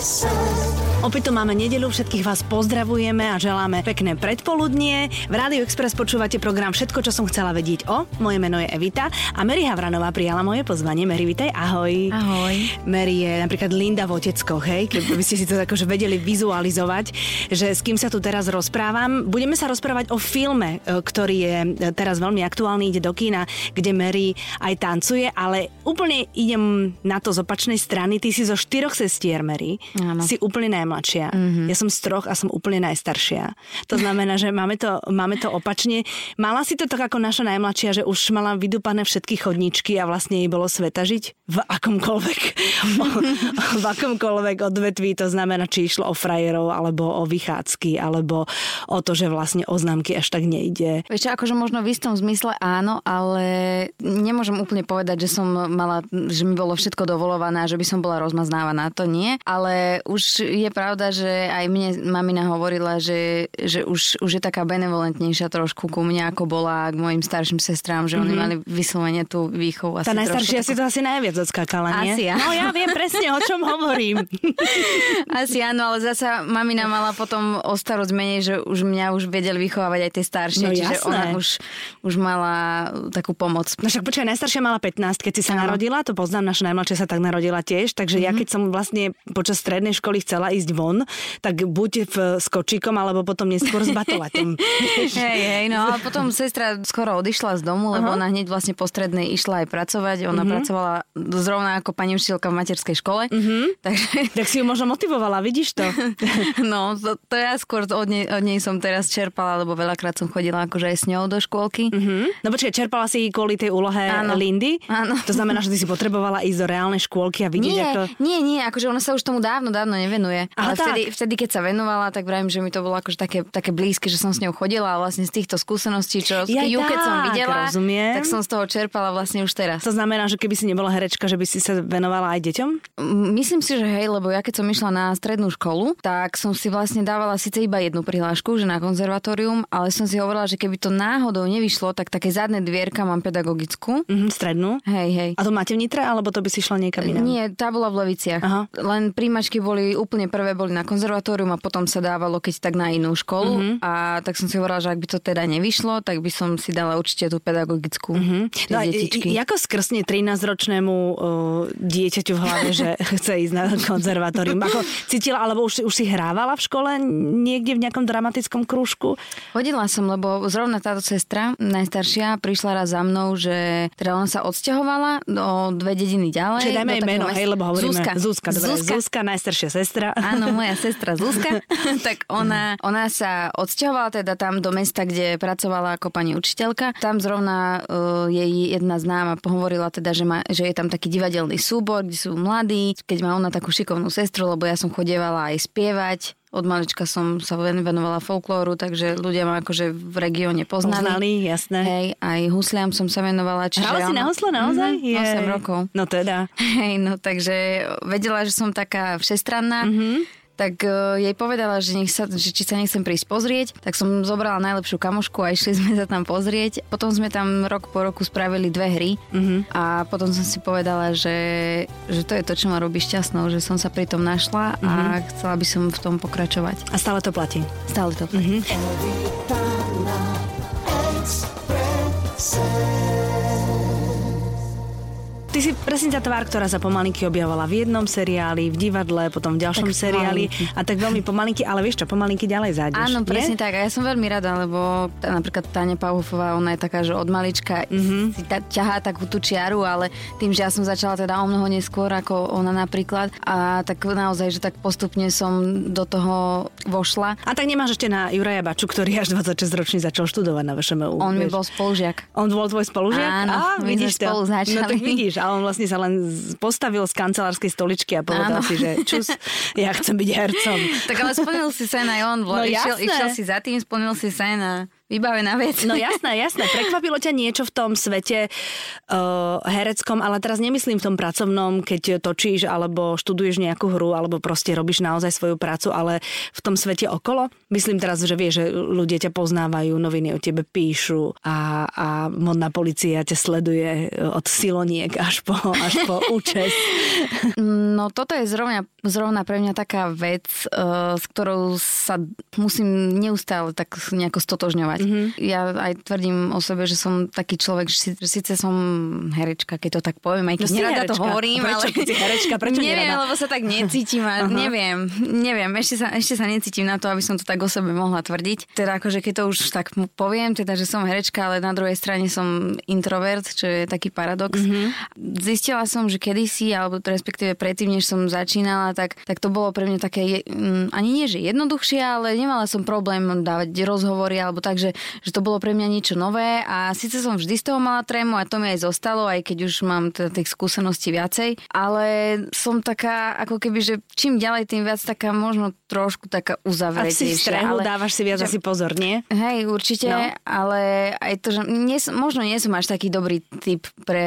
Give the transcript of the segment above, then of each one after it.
sun. Opäť tu máme nedelu, všetkých vás pozdravujeme a želáme pekné predpoludnie. V Rádiu Express počúvate program Všetko, čo som chcela vedieť o. Moje meno je Evita a Mary Havranová prijala moje pozvanie. Mary, vitaj, ahoj. Ahoj. Mary je napríklad Linda v Oteckoch, hej, keby ste si to akože vedeli vizualizovať, že s kým sa tu teraz rozprávam. Budeme sa rozprávať o filme, e, ktorý je e, teraz veľmi aktuálny, ide do kína, kde Mary aj tancuje, ale úplne idem na to z opačnej strany. Ty si zo štyroch sestier, Mary. Áno. Si úplne najmladšia. Mm-hmm. Ja som z troch a som úplne najstaršia. To znamená, že máme to, máme to opačne. Mala si to tak ako naša najmladšia, že už mala vydúpané všetky chodničky a vlastne jej bolo sveta žiť v akomkoľvek, o, v akomkoľvek odvetví. To znamená, či išlo o frajerov, alebo o vychádzky, alebo o to, že vlastne oznámky až tak nejde. Vieš čo, akože možno v istom zmysle áno, ale nemôžem úplne povedať, že som mala, že mi bolo všetko dovolované, že by som bola rozmaznávaná. To nie, ale už je pravda, že aj mne mamina hovorila, že, že už, už je taká benevolentnejšia trošku ku mne, ako bola k mojim starším sestrám, že mm-hmm. oni mali vyslovene tú výchovu. Tá najstaršia si to asi najviac odskákala, nie? Asi áno. No ja viem presne, o čom hovorím. asi áno, ale zasa mamina mala potom o starosť menej, že už mňa už vedeli vychovávať aj tie staršie, No čiže jasné. ona už, už mala takú pomoc. No však počkaj, najstaršia mala 15, keď si sa Áno. narodila, to poznám, naša najmladšia sa tak narodila tiež, takže ja keď som vlastne počas strednej školy chcela ísť von, tak buď v skočíkom, alebo potom neskôr s batolatom. Hej, hej, no a potom sestra skoro odišla z domu, lebo ona hneď vlastne po strednej išla aj pracovať. Ona pracovala zrovna ako pani učiteľka v materskej škole. Takže tak si ju možno motivovala, vidíš to? no, to, to ja skôr od nej, od nej som teraz čerpala, lebo veľakrát som chodila akože aj s ňou do škôlky. Mhm. No počkaj, čerpala si kvôli tej úlohe Áno. Lindy? Áno. To znamená, že ty si potrebovala ísť do reálnej škôlky a vidieť, Nie, ako... nie, nie, akože ona sa už tomu dávno, dávno nevenuje. Aha, Ale vtedy, tak. vtedy, keď sa venovala, tak vravím, že mi to bolo akože také, také blízke, že som s ňou chodila a vlastne z týchto skúseností, čo Ja ju keď som tak, videla, rozumiem. tak som z toho čerpala vlastne už teraz. To znamená, že keby si nebola herečka, že by si sa venovala aj deťom? Myslím si, že hej, lebo ja keď som išla na strednú školu, tak som si vlastne dávala síce iba jednu prihlášku, že na konzervatórium, ale som si hovorila, že keby to náhodou nevyšlo, tak také zadné dvierka mám pedagogickú. Mhm, strednú. Hej, hej. A to máte v Nitre, alebo to by si šla niekam inám? Nie, tá bola v Leviciach. Aha. Len príjmačky boli úplne prvé boli na konzervatórium a potom sa dávalo keď tak na inú školu. Mhm. A tak som si hovorila, že ak by to teda nevyšlo, tak by som si dala určite tú pedagogickú. Tie No, detičky. ako skrsne 13-ročnému uh, dieťaťu v hlave, že chce ísť na konzervatórium? Ako cítila, alebo už, už si hrávala v škole niekde v nejakom dramatickom krúžku? Chodila som, lebo zrovna táto sestra, najstaršia, prišla raz za mnou, že teda ona sa odsťahovala do dve dediny ďalej. Čiže dajme jej meno, mesta- hej, lebo hovoríme Zuzka. Zuzka, dobre, Zuzka. Zuzka najstaršia sestra. Áno, moja sestra Zuzka. tak ona, ona sa odsťahovala teda tam do mesta, kde pracovala ako pani učiteľka. Tam zrovna uh, jej jedna známa pohovorila teda, že, má, že je tam taký divadelný súbor, kde sú mladí. Keď má ona takú šikovnú sestru, lebo ja som chodievala aj spievať. Od malička som sa ven- venovala folklóru, takže ľudia ma akože v regióne poznali. Poznali, jasné. Hej, aj husliam som sa venovala. Čiže Hrala si na husle naozaj? Mhm, 8 rokov. No teda. Hej, no takže vedela, že som taká všestranná. Mhm. Mm-hmm. Tak uh, jej povedala, že, nech sa, že či sa nechcem prísť pozrieť. Tak som zobrala najlepšiu kamošku a išli sme sa tam pozrieť. Potom sme tam rok po roku spravili dve hry Mhm. mm-hmm. a potom som si povedala, že, že to je to, čo ma robí šťastnou, že som sa pri tom našla mm-hmm. a chcela by som v tom pokračovať. A stále to platí. Stále to. Mm-hmm. Ty si presne tá tvár, ktorá sa pomalinky objavovala v jednom seriáli, v divadle, potom v ďalšom Tak seriáli pomalinky. a tak veľmi pomalinky, ale vieš čo, pomalinky ďalej zájdeš. Áno, presne nie? tak. A ja som veľmi rada, lebo tá, napríklad Táňa Pauhofová, ona je taká, že od malička Mhm. mm-hmm. si ta, ťahá takú tú čiaru, ale tým, že ja som začala teda o mnoho neskôr ako ona napríklad a tak naozaj, že tak postupne som do toho vošla. A tak nemáš ešte na Juraja Baču, ktorý až 26 ročný začal študovať na VŠMU. On mi vieš. bol spolužiak. On bol tvoj spolužiak? Áno, Á, my sme vidíš to. spolu začali. No tak vidíš, a on vlastne sa len postavil z kancelárskej stoličky a povedal Áno. si, že čus, ja chcem byť hercom. Tak ale splnil si sen aj on. No No, išiel, išiel si za tým, splnil si sen a vybavená vec. No jasné, jasné. Prekvapilo ťa niečo v tom svete uh, hereckom, ale teraz nemyslím v tom pracovnom, keď točíš alebo študuješ nejakú hru alebo proste robíš naozaj svoju prácu, ale v tom svete okolo. Myslím teraz, že vieš, že ľudia ťa poznávajú, noviny o tebe píšu a, a modná policia ťa sleduje od siloniek až po, až po účes. No toto je zrovna, zrovna pre mňa taká vec, uh, s ktorou sa musím neustále tak nejako stotožňovať. Mm-hmm. Ja aj tvrdím o sebe, že som taký človek, že, síce som herečka, keď to tak poviem, aj keď no nerada to hovorím, prečo, ale... si herečka, prečo neviem, nerada? lebo sa tak necítim a uh-huh. neviem, neviem, ešte sa, ešte sa necítim na to, aby som to tak o sebe mohla tvrdiť. Teda akože keď to už tak poviem, teda, že som herečka, ale na druhej strane som introvert, čo je taký paradox. Mm-hmm. Zistila som, že kedysi, alebo respektíve predtým, než som začínala, tak, tak to bolo pre mňa také, mm, ani nie, že jednoduchšie, ale nemala som problém dávať rozhovory, alebo tak, že, že to bolo pre mňa niečo nové a síce som vždy z toho mala trému a to mi aj zostalo, aj keď už mám teda tých skúseností viacej, ale som taká, ako keby, že čím ďalej, tým viac taká možno trošku taká uzavretejšia. A si v strehu, ale, dávaš si viac že, asi pozor, nie? Hej, určite, no. ale aj to, že nie, možno nie som až taký dobrý typ pre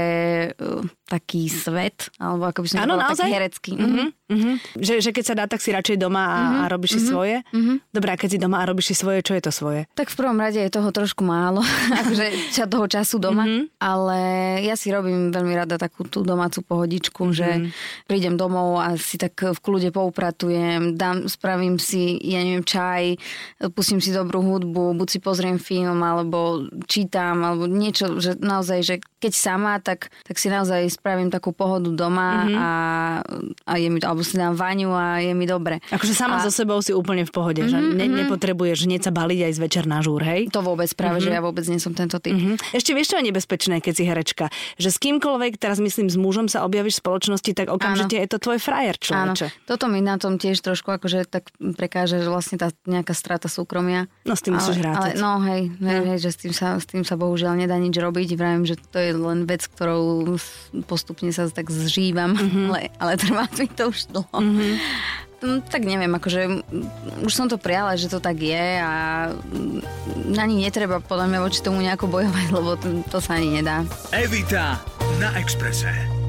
uh, taký svet, alebo ako by som ano, povedala, taký herecký. Mm-hmm. Mm-hmm. Že, že keď sa dá, tak si radšej doma a, mm-hmm. a robíš si mm-hmm. svoje? Mm-hmm. Dobre, a keď si doma a robíš si svoje, čo je to svoje? Tak v prvom rade je toho trošku málo, akože toho času doma, mm-hmm. ale ja si robím veľmi rada takú tú domácu pohodičku, mm-hmm. že prídem domov a si tak v kľude poupratujem, dám, spravím si, ja neviem, čaj, pustím si dobrú hudbu, buď si pozriem film, alebo čítam, alebo niečo, že naozaj, že keď sama, tak, tak si naozaj spravím takú pohodu doma mm-hmm. a, a je mi alebo si dám vaňu a je mi dobre. Akože sama a... so sebou si úplne v pohode, mm-hmm, že ne, mm-hmm. nepotrebuješ hneď sa baliť aj z večer na žúr, hej? To vôbec, práve, mm-hmm. že ja vôbec nie som tento typ. Mm-hmm. Ešte vieš, čo je nebezpečné, keď si herečka? Že s kýmkoľvek, teraz myslím s mužom sa objavíš v spoločnosti, tak okamžite Áno. je to tvoj frajer, človeče. Áno. Toto mi na tom tiež trošku akože tak prekáže, že vlastne tá nejaká strata súkromia. No s tým musíš rátať. Ale, no hej, hej, no. hej, že s tým, sa, s tým sa bohužiaľ nedá nič robiť. Vravím, že to je len vec, ktorou postupne sa tak zžívam, mm-hmm. ale, ale trvá mi to už dlho. Mm-hmm. Tak neviem, akože už som to prijala, že to tak je a na ní netreba podľa mňa voči tomu nejako bojovať, lebo to, to sa ani nedá. Evita na Exprese.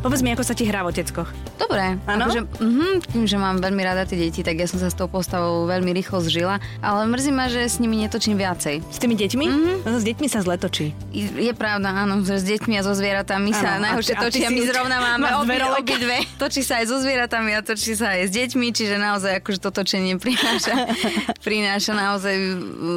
Povedz mi, ako sa ti hrá v oteckoch. Dobre. Áno? Akože, mm, tým, že mám veľmi rada tie deti, tak ja som sa s tou postavou veľmi rýchlo zžila. Ale mrzí ma, že s nimi netočím viacej. S tými deťmi? Mm-hmm. No, s deťmi sa zle točí. Je, je pravda, áno, že s deťmi a so zvieratami sa najhoršie točí. A my zrovna máme obi, obi dve. Točí sa aj so zvieratami a točí sa aj s deťmi, čiže naozaj akože to točenie prináša, prináša naozaj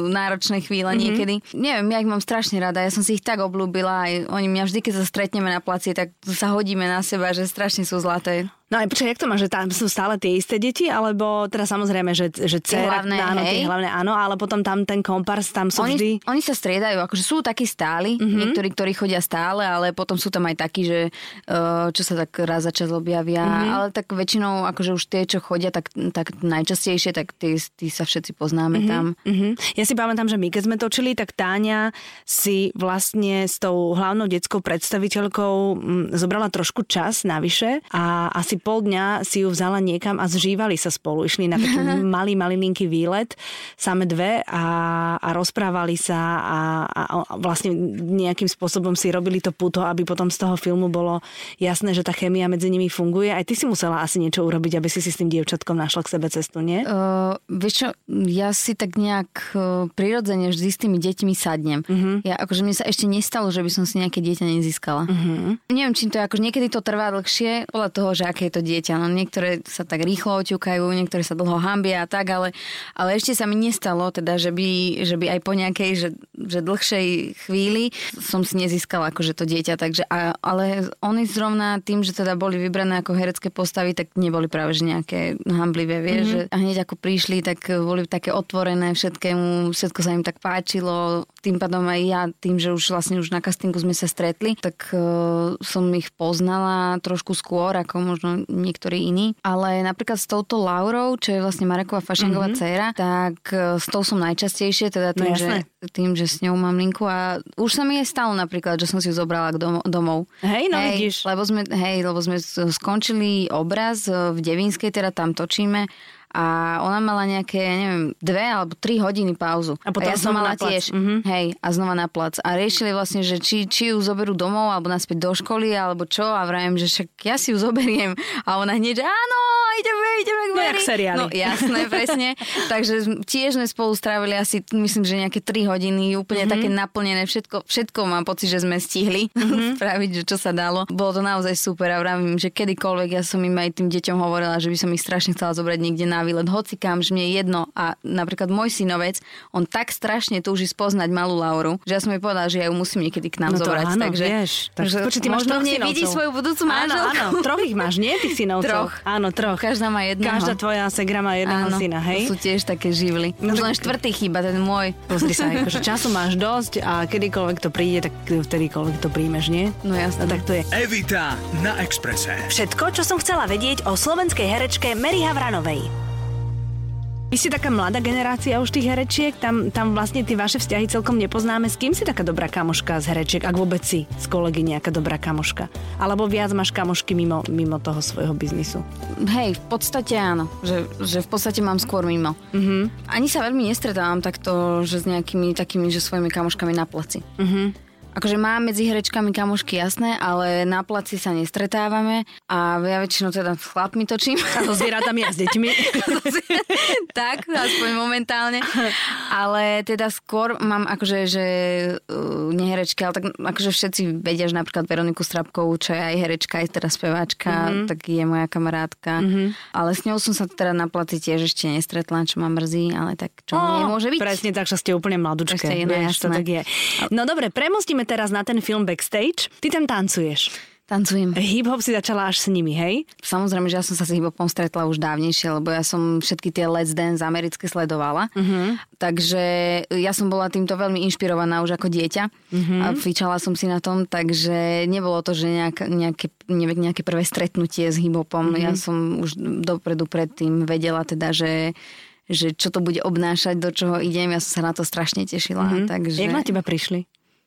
náročné chvíle mm-hmm. niekedy. Neviem, ja ich mám strašne rada, ja som si ich tak oblúbila, aj oni mňa vždy, keď sa stretneme na placi, tak sa hodíme na seba, že strašne sú zlaté. No aj počkaj, jak to má, že tam sú stále tie isté deti, alebo teda samozrejme, že, že dcera, hlavné, áno, tie hlavné áno, ale potom tam ten kompars, tam sú oni, vždy... Oni sa striedajú, akože sú takí stáli, mm-hmm. niektorí, ktorí chodia stále, ale potom sú tam aj takí, že uh, čo sa tak raz za čas objavia, mm-hmm. ale tak väčšinou, akože už tie, čo chodia, tak, tak najčastejšie, tak tí, tí sa všetci poznáme mm-hmm. tam. Mm-hmm. Ja si pamätám, že my keď sme točili, tak Táňa si vlastne s tou hlavnou detskou predstaviteľkou m, zobrala trošku čas navyše a asi pol dňa si ju vzala niekam a zžívali sa spolu. Išli na taký malý, malilinký výlet, same dve a, a rozprávali sa a, a, a vlastne nejakým spôsobom si robili to puto, aby potom z toho filmu bolo jasné, že tá chémia medzi nimi funguje. Aj ty si musela asi niečo urobiť, aby si si s tým dievčatkom našla k sebe cestu, nie? Uh, vieš čo, ja si tak nejak uh, prirodzene vždy s tými deťmi sadnem. Uh-huh. Ja, akože mne sa ešte nestalo, že by som si nejaké dieťa nezískala. Uh-huh. Neviem, čím to je, akože niekedy to trvá dlhšie, podľa toho, že aké je to dieťa. No niektoré sa tak rýchlo oťukajú, niektoré sa dlho hambia a tak, ale, ale ešte sa mi nestalo, teda, že by, že by aj po nejakej, že, že dlhšej chvíli som si nezískala akože to dieťa, takže, a, ale oni zrovna tým, že teda boli vybrané ako herecké postavy, tak neboli práve že nejaké hamblivé, vieš, mm-hmm. že a hneď ako prišli, tak boli také otvorené všetkému, všetko sa im tak páčilo, tým pádom aj ja, tým, že už vlastne už na castingu sme sa stretli, tak uh, som ich poznala trošku skôr, ako možno niektorí iní. Ale napríklad s touto Laurou, čo je vlastne Mareková Fašengová mm-hmm. dcera, tak e, s tou som najčastejšie, teda tým, no, že, tým, že s ňou mám linku a už sa mi je stalo napríklad, že som si ju zobrala k dom- domov. Hej, no hej, vidíš. Lebo sme, hej, lebo sme skončili obraz v Devinskej, teda tam točíme a ona mala nejaké, neviem, dve alebo tri hodiny pauzu. A, potom a ja som mala tiež, mm-hmm. hej, a znova na plac. A riešili vlastne, že či, či ju zoberú domov alebo naspäť do školy, alebo čo. A vrajem, že však ja si ju zoberiem. A ona hneď, že áno, ideme, ideme k No, seriály. No jasné, presne. Takže tiež sme spolu strávili asi, myslím, že nejaké 3 hodiny, úplne mm-hmm. také naplnené, všetko, všetko mám pocit, že sme stihli mm-hmm. spraviť, že čo sa dalo. Bolo to naozaj super a vravím, že kedykoľvek ja som im aj tým deťom hovorila, že by som ich strašne chcela zobrať niekde na výlet, hoci kam, že mne je jedno. A napríklad môj synovec, on tak strašne túži spoznať malú Lauru, že ja som jej povedala, že ja ju musím niekedy k nám No to zobrať. áno, takže, vieš. Tak takže počuj, ty máš možno nej vidí svoju budúcu Áno, manželku. áno, troch ich máš, nie? Tých synovcov. Troch. Áno, troch. Každá má jedného. Každá tvoja segra má jedného Áno, syna, hej? To sú tiež také živly. No tak- len štvrtý chýba, ten môj. Pozri sa, akože času máš dosť a kedykoľvek to príde, tak vtedykoľvek to príjmeš, nie? No jasné. No tak to je. Evita na Exprese. Všetko, čo som chcela vedieť o slovenskej herečke Mary Havranovej. Vy ste taká mladá generácia už tých herečiek, tam, tam vlastne tie vaše vzťahy celkom nepoznáme. S kým si taká dobrá kamoška z herečiek, ak vôbec si z kolegy nejaká dobrá kamoška? Alebo viac máš kamošky mimo, mimo toho svojho biznisu? Hej, v podstate áno. Že, že v podstate mám skôr mimo. Mhm. Mm-hmm. Ani sa veľmi nestretávam takto, že s nejakými takými, že svojimi kamoškami na placi. Mhm. Akože mám medzi herečkami kamošky jasné, ale na placi sa nestretávame a ja väčšinou teda s chlapmi točím. A so zvieratami a s deťmi? tak, aspoň momentálne. Ale teda skôr mám akože, že uh, neherečky, ale tak akože všetci vedia, že napríklad Veroniku Strapkovú, čo je aj herečka, aj teda speváčka, mm-hmm. tak je moja kamarátka. Mm-hmm. Ale s ňou som sa teda na placi tiež ešte nestretla, čo ma mrzí, ale tak čo oh, môže byť. Presne tak, že ste úplne mladučké. Je, no vieš, to jasné. tak je. No dobre, premostíme teraz na ten film Backstage. Ty tam tancuješ. Tancujem. Hip-hop si začala až s nimi, hej? Samozrejme, že ja som sa s hiphopom stretla už dávnejšie, lebo ja som všetky tie Let's Dance americké sledovala. Uh-huh. Takže ja som bola týmto veľmi inšpirovaná už ako dieťa uh-huh. a fičala som si na tom, takže nebolo to, že nejak, nejaké, nejaké prvé stretnutie s hiphopom. Uh-huh. Ja som už dopredu predtým vedela teda, že že čo to bude obnášať, do čoho idem. Ja som sa na to strašne tešila. Uh-huh. Takže... Jak na teba prišli?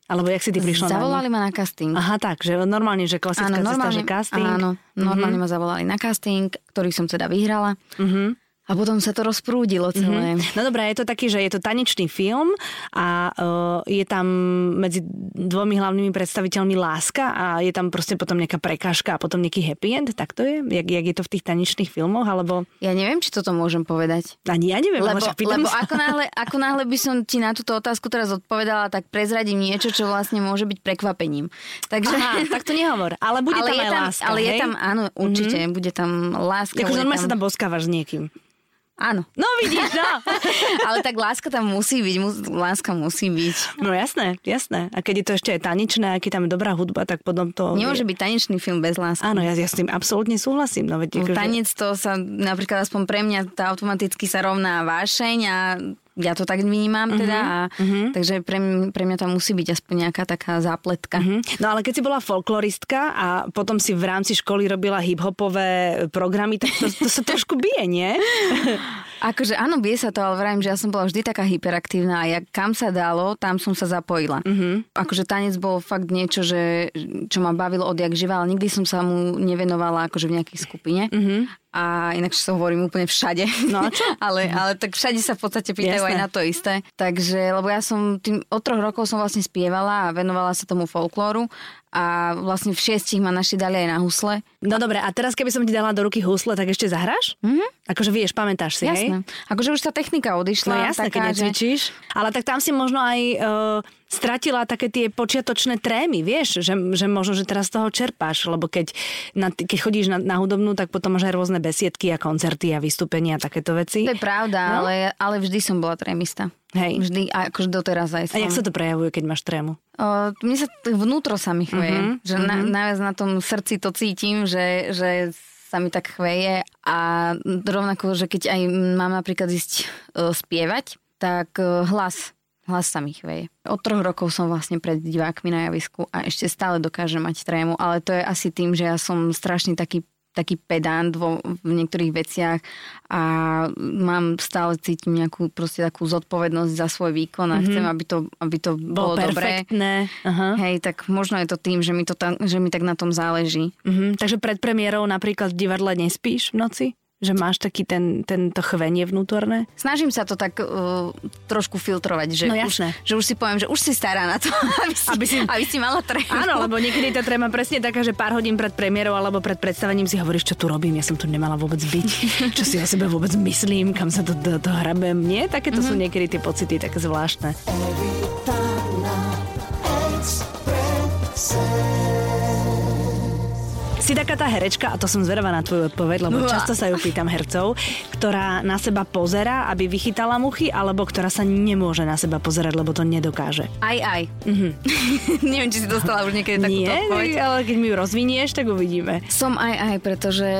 Alebo jak si ty prišla Zavolali ma na casting. Aha, tak, že normálne, že klasická cesta, že casting. Áno, normálne mm-hmm. ma zavolali na casting, ktorý som teda vyhrala. Mhm. A potom sa to rozprúdilo celé. No dobré, je to taký, že je to tanečný film a uh, je tam medzi dvomi hlavnými predstaviteľmi láska a je tam proste potom nejaká prekážka a potom nejaký happy end, tak to je? Jak, jak je to v tých tanečných filmoch, alebo... Ja neviem, či toto môžem povedať. Ani ja neviem, ale Lebo, však pýtam lebo sa. ako, náhle, ako náhle by som ti na túto otázku teraz odpovedala, tak prezradím niečo, čo vlastne môže byť prekvapením. Takže... Aha, tak to nehovor. Ale bude ale tam je aj tam, láska, ale je hej? tam, áno, určite, mm-hmm. bude tam láska. Bude normálne sa tam boskávaš s niekým. Áno. No vidíš, no. ale tak láska tam musí byť, mus, láska musí byť. No jasné, jasné. A keď je to ešte aj tanečné, keď tam je dobrá hudba, tak potom to... Nemôže byť tanečný film bez lásky. Áno, ja, ja s tým absolútne súhlasím. No, veď, akože- Tanec to sa, napríklad aspoň pre mňa, to automaticky sa rovná vášeň a ja to tak vnímam teda. A, Mhm, Takže pre, mňa- pre mňa tam musí byť aspoň nejaká taká zápletka. Mhm. No ale keď si bola folkloristka a potom si v rámci školy robila hip-hopové programy, tak to, to sa trošku bije, nie? Akože áno, bie sa to, ale vravím, že ja som bola vždy taká hyperaktívna a ja, kam sa dalo, tam som sa zapojila. Mm-hmm. Akože tanec bol fakt niečo, že, čo ma bavilo odjak živa, ale nikdy som sa mu nevenovala akože v nejakej skupine. Mm-hmm. A inak sa hovorím úplne všade. No a čo? ale, ale tak všade sa v podstate pýtajú Jasné. aj na to isté. Takže, lebo ja som tým, od troch rokov som vlastne spievala a venovala sa tomu folklóru a vlastne v šiestich ma naši dali aj na husle. No dobre, a teraz keby som ti dala do ruky husle, tak ešte zahráš? Mm-hmm. Akože vieš, pamätáš si, hej? Jasné. Akože už tá technika No odišla. jasné, keď taká, že... necvičíš. Ale tak tam si možno aj uh, stratila také tie počiatočné trémy, vieš, že, že možno, že teraz z toho čerpáš, lebo keď, na, keď chodíš na, na hudobnú, tak potom máš aj rôzne besiedky a koncerty a vystúpenia a takéto veci. To je pravda, No. ale, ale vždy som bola trémista. Hej. Vždy, a akože doteraz aj A som. jak sa to prejavuje, keď máš trému? O, mne sa vnútro sa mi chveje. Uh-huh, že na, najviac na tom srdci to cítim, že, že sa mi tak chveje a rovnako, že keď aj mám napríklad ísť uh, spievať, tak uh, hlas Hlas sa mi chveje. Od troch rokov som vlastne pred divákmi na javisku a ešte stále dokážem mať trému, ale to je asi tým, že ja som strašne taký taký pedant vo, v niektorých veciach a mám stále cítim nejakú proste takú zodpovednosť za svoj výkon a mm-hmm. chcem, aby to, aby to bolo, Bolo dobré. Aha. Hej, tak možno je to tým, že mi, to tam, že mi tak na tom záleží. Mhm. Takže pred premiérou napríklad v divadle nespíš v noci? Že máš taký ten, tento chvenie vnútorné? Snažím sa to tak uh, trošku filtrovať, že, No už, jasné. že už si poviem, že už si stará na to, aby si, Aby si- aby si mala trému. Áno, lebo niekedy tá tréma presne taká, že pár hodín pred premiérou alebo pred predstavením si hovoríš, čo tu robím, ja som tu nemala vôbec byť, čo si o sebe vôbec myslím, kam sa to, to, to hrabem. Nie? Takéto mm-hmm. sú niekedy tie pocity také zvláštne. Si taká tá herečka, a to som zvedavá na tvoju odpoveď, lebo často sa ju pýtam hercov, ktorá na seba pozera, aby vychytala muchy, alebo ktorá sa nemôže na seba pozerať, lebo to nedokáže. Aj, aj. Neviem, či si dostala už niekedy takúto Nie, odpoveď. ale keď mi ju rozvinieš, tak uvidíme. Som aj aj, pretože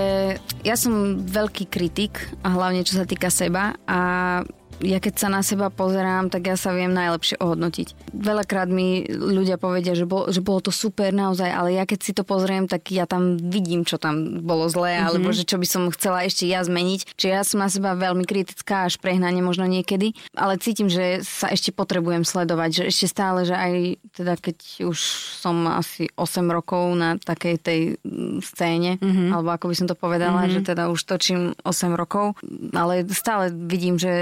ja som veľký kritik, a hlavne čo sa týka seba a ja keď sa na seba pozerám, tak ja sa viem najlepšie ohodnotiť. Veľakrát mi ľudia povedia, že, bol, že bolo to super naozaj, ale ja keď si to pozriem, tak ja tam vidím, čo tam bolo zlé, mm-hmm. alebo že čo by som chcela ešte ja zmeniť. Čiže ja som na seba veľmi kritická, až prehnanie možno niekedy, ale cítim, že sa ešte potrebujem sledovať, že ešte stále, že aj teda keď už som asi 8 rokov na takej tej mm, scéne, mm-hmm. alebo ako by som to povedala, mm-hmm. že teda už točím 8 rokov, ale stále vidím, že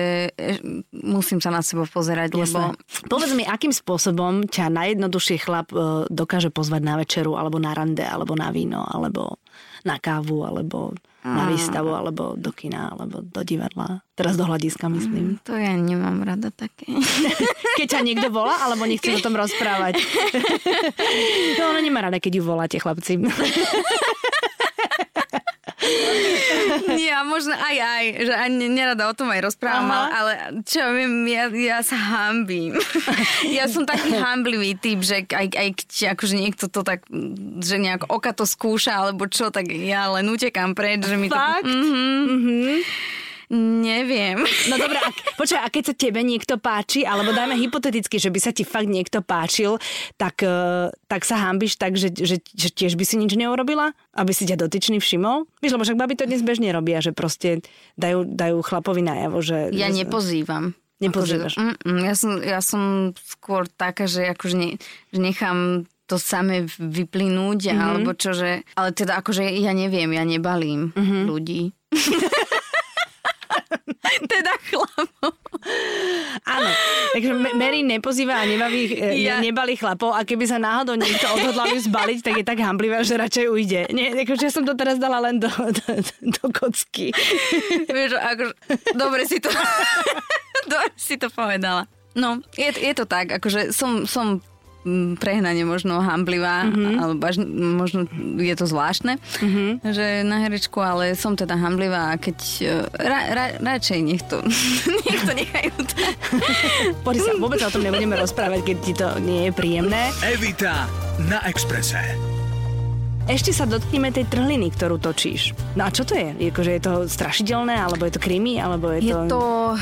musím sa na seba pozerať, lebo Jasné. Povedz mi, akým spôsobom ťa najjednoduchšie chlap e, dokáže pozvať na večeru, alebo na rande, alebo na víno, alebo na kávu, alebo na výstavu, alebo do kina, alebo do divadla. Teraz do hľadiska, myslím. to ja nemám rada také. Keď ťa niekto volá, alebo nechce o tom rozprávať. No, ona nemá rada, keď ju voláte, chlapci. Nie, možno aj aj, že ani nerada o tom aj rozprávam, Aha. ale, čo ja viem, ja, ja sa hambím. ja som taký hamblivý typ, že aj, aj akože niekto to tak, že nejak oka to skúša, alebo čo, tak ja len utekám preč, že mi Fakt? to... Mhm, Mhm. Neviem. No dobré, a, počkaj, a keď sa tebe niekto páči, alebo dajme hypoteticky, že by sa ti fakt niekto páčil, tak, eh, tak sa hambíš tak, že, že, že tiež by si nič neurobila? Aby si ťa dotyčný všimol? Vieš, lebo však baby to dnes bežne robia, že proste dajú, dajú chlapovi najavo, že... Ja nepozývam. Nepozývaš. Akože, mm, ja, som, ja som skôr taká, že akože ne, že nechám to samé vyplynúť, mm-hmm. alebo čo, že... Ale teda akože ja neviem, ja nebalím mm-hmm. ľudí. teda chlapov. Áno, takže Mary nepozýva a nebaví, ja... Ja- nebali chlapov a keby sa náhodou niekto odhodlal ju zbaliť, tak je tak hamblivá, že radšej ujde. Nie, akože ja som to teraz dala len do, do, do kocky. Vieš, akože, dobre si to... dobre si to povedala. No, je, je to tak, akože som, som prehnane možno hamblivá, mm-hmm. alebo až možno je to zvláštne, mm-hmm. že na herečku, ale som teda hamblivá a keď eh, ra, ra, radšej nech to, nech to nechajú. Poď sa, vôbec o tom nebudeme rozprávať, keď ti to nie je príjemné. Evita na Exprese. Ešte sa dotkneme tej trhliny, ktorú točíš. No a čo to je? Akože je to strašidelné, alebo je to krimi, alebo je, Je to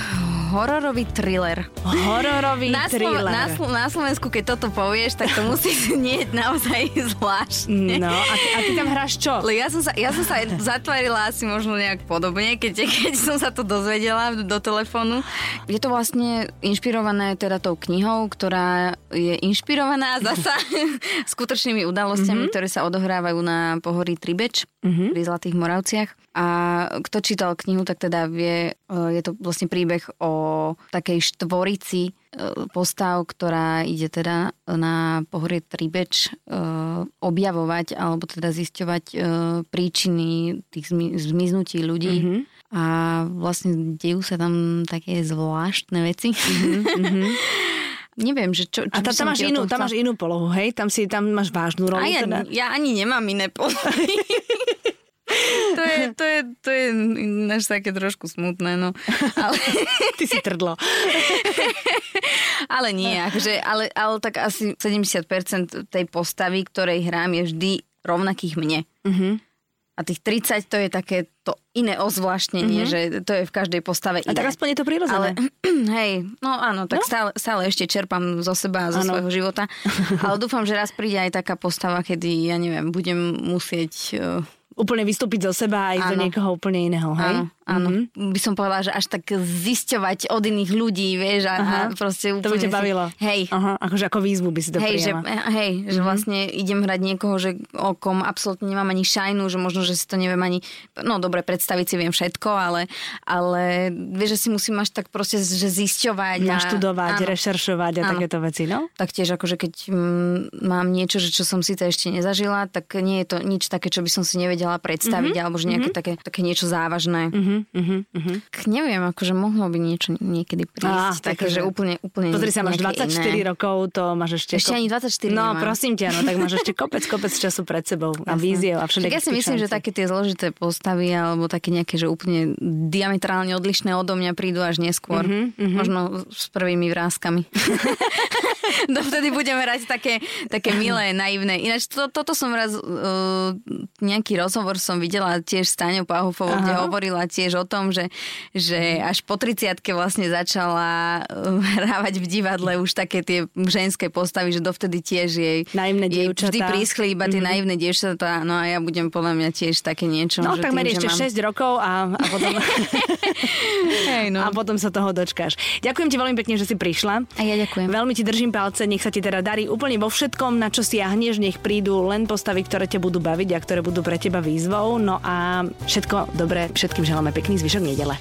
hororový thriller. hororový Na, Slo- thriller. na, Slo- na Slovensku, keď toto povieš, tak to musí znieť naozaj zvláštne. No, a ty, a ty tam hráš čo? Ale ja som sa, ja som sa zatvarila asi možno nejak podobne, keď, keď som sa to dozvedela do telefónu. Je to vlastne inšpirované teda tou knihou, ktorá je inšpirovaná zasa skutočnými udalosťami, mm-hmm. ktoré sa odohrávajú na pohorí Tribeč mm-hmm. pri Zlatých Moravciach. A kto čítal knihu, tak teda vie, e, je to vlastne príbeh o takej štvorici e, postav, ktorá ide teda na pohorie Tribeč e, objavovať alebo teda zisťovať príčiny tých zmi- zmiznutí ľudí. Mm-hmm. A vlastne dejú sa tam také zvláštne veci. Mm-hmm. Neviem, že čo, čo A tam, máš inú, tam máš inú polohu, hej? Tam, si, tam máš vážnu rolu. a ja, teda. ja ani nemám iné polohy. to, je, to, je, to je ináč také trošku smutné, no. Ale, Ty si trdlo. ale nie, akože, ale, ale tak asi 70% tej postavy, ktorej hrám, je vždy rovnakých mne. Uh-huh. A tých 30 to je také to iné ozvláštnenie, mm-hmm. že to je v každej postave A iné. tak aspoň je to prirodzené. Ale hej, no áno, tak No. Stále, stále ešte čerpám zo seba a zo Áno. svojho života. Ale dúfam, že raz príde aj taká postava, kedy, ja neviem, budem musieť uh, úplne vystúpiť zo seba aj do niekoho úplne iného, hej? Áno, áno. Mm-hmm. By som povedala, že až tak zisťovať od iných ľudí, vieš, a, a proste úplne To by ťa bavilo. Si, hej. Aha, akože ako výzvu by si to hej, že, prijala. hej, že Mhm. vlastne idem hrať niekoho, že o kom absolútne nemám ani šajnu, že možno, že si to neviem ani, no dobre, predstaviť si viem všetko, ale, ale vieš, že si musím až tak proste, že zisťovať. a- Naštudovať, áno. rešeršovať a Áno. takéto veci, no? Taktiež akože keď mm, mám niečo, že čo som si to ešte nezažila, tak nie je to nič také, čo by som si nevedela predstaviť, Mhm, mm-hmm. alebo že nejaké mm-hmm. také, také niečo závažné. Uh-huh. K- Neviem, akože mohlo by niečo niekedy prísť. Á, také, že úplne, úplne Pozri sa, máš nejaké 24 iné. rokov, to máš ešte... Ešte ani 24 No, nemám. prosím ťa, no tak máš ešte kopec, kopec času pred sebou a víziev a Tak všetky ja si myslím, že také tie zložité postavy alebo také nejaké, že úplne diametrálne odlišné odo mňa prídu až neskôr. Mhm, Mm-hmm, Možno s prvými vrázkami. Dovtedy budeme hrať také, také milé, naivné. Ináč to, toto som raz, uh, nejaký rozhovor som videla tiež s Táňou Pahufovou, kde hovorila tiež o tom, že, že až po 30 vlastne začala uh, hrávať v divadle už také tie ženské postavy, že dovtedy tiež jej, Naivné jej vždy prískli iba tie mm-hmm. naivné dievčatá, no a ja budem podľa mňa tiež také niečo. No, že takmer tým, ešte mám... 6 rokov a, a, potom, Hej, no. a potom sa toho dočkáš. Ďakujem ti veľmi pekne, že si prišla. A ja ďakujem. Veľmi ti držím palce, nech sa ti teda darí úplne vo všetkom, na čo siahneš, nech prídu len postavy, ktoré ťa budú baviť a ktoré budú pre teba výzvou. No a všetko dobré, všetkým želáme pekný zvyšok nedele.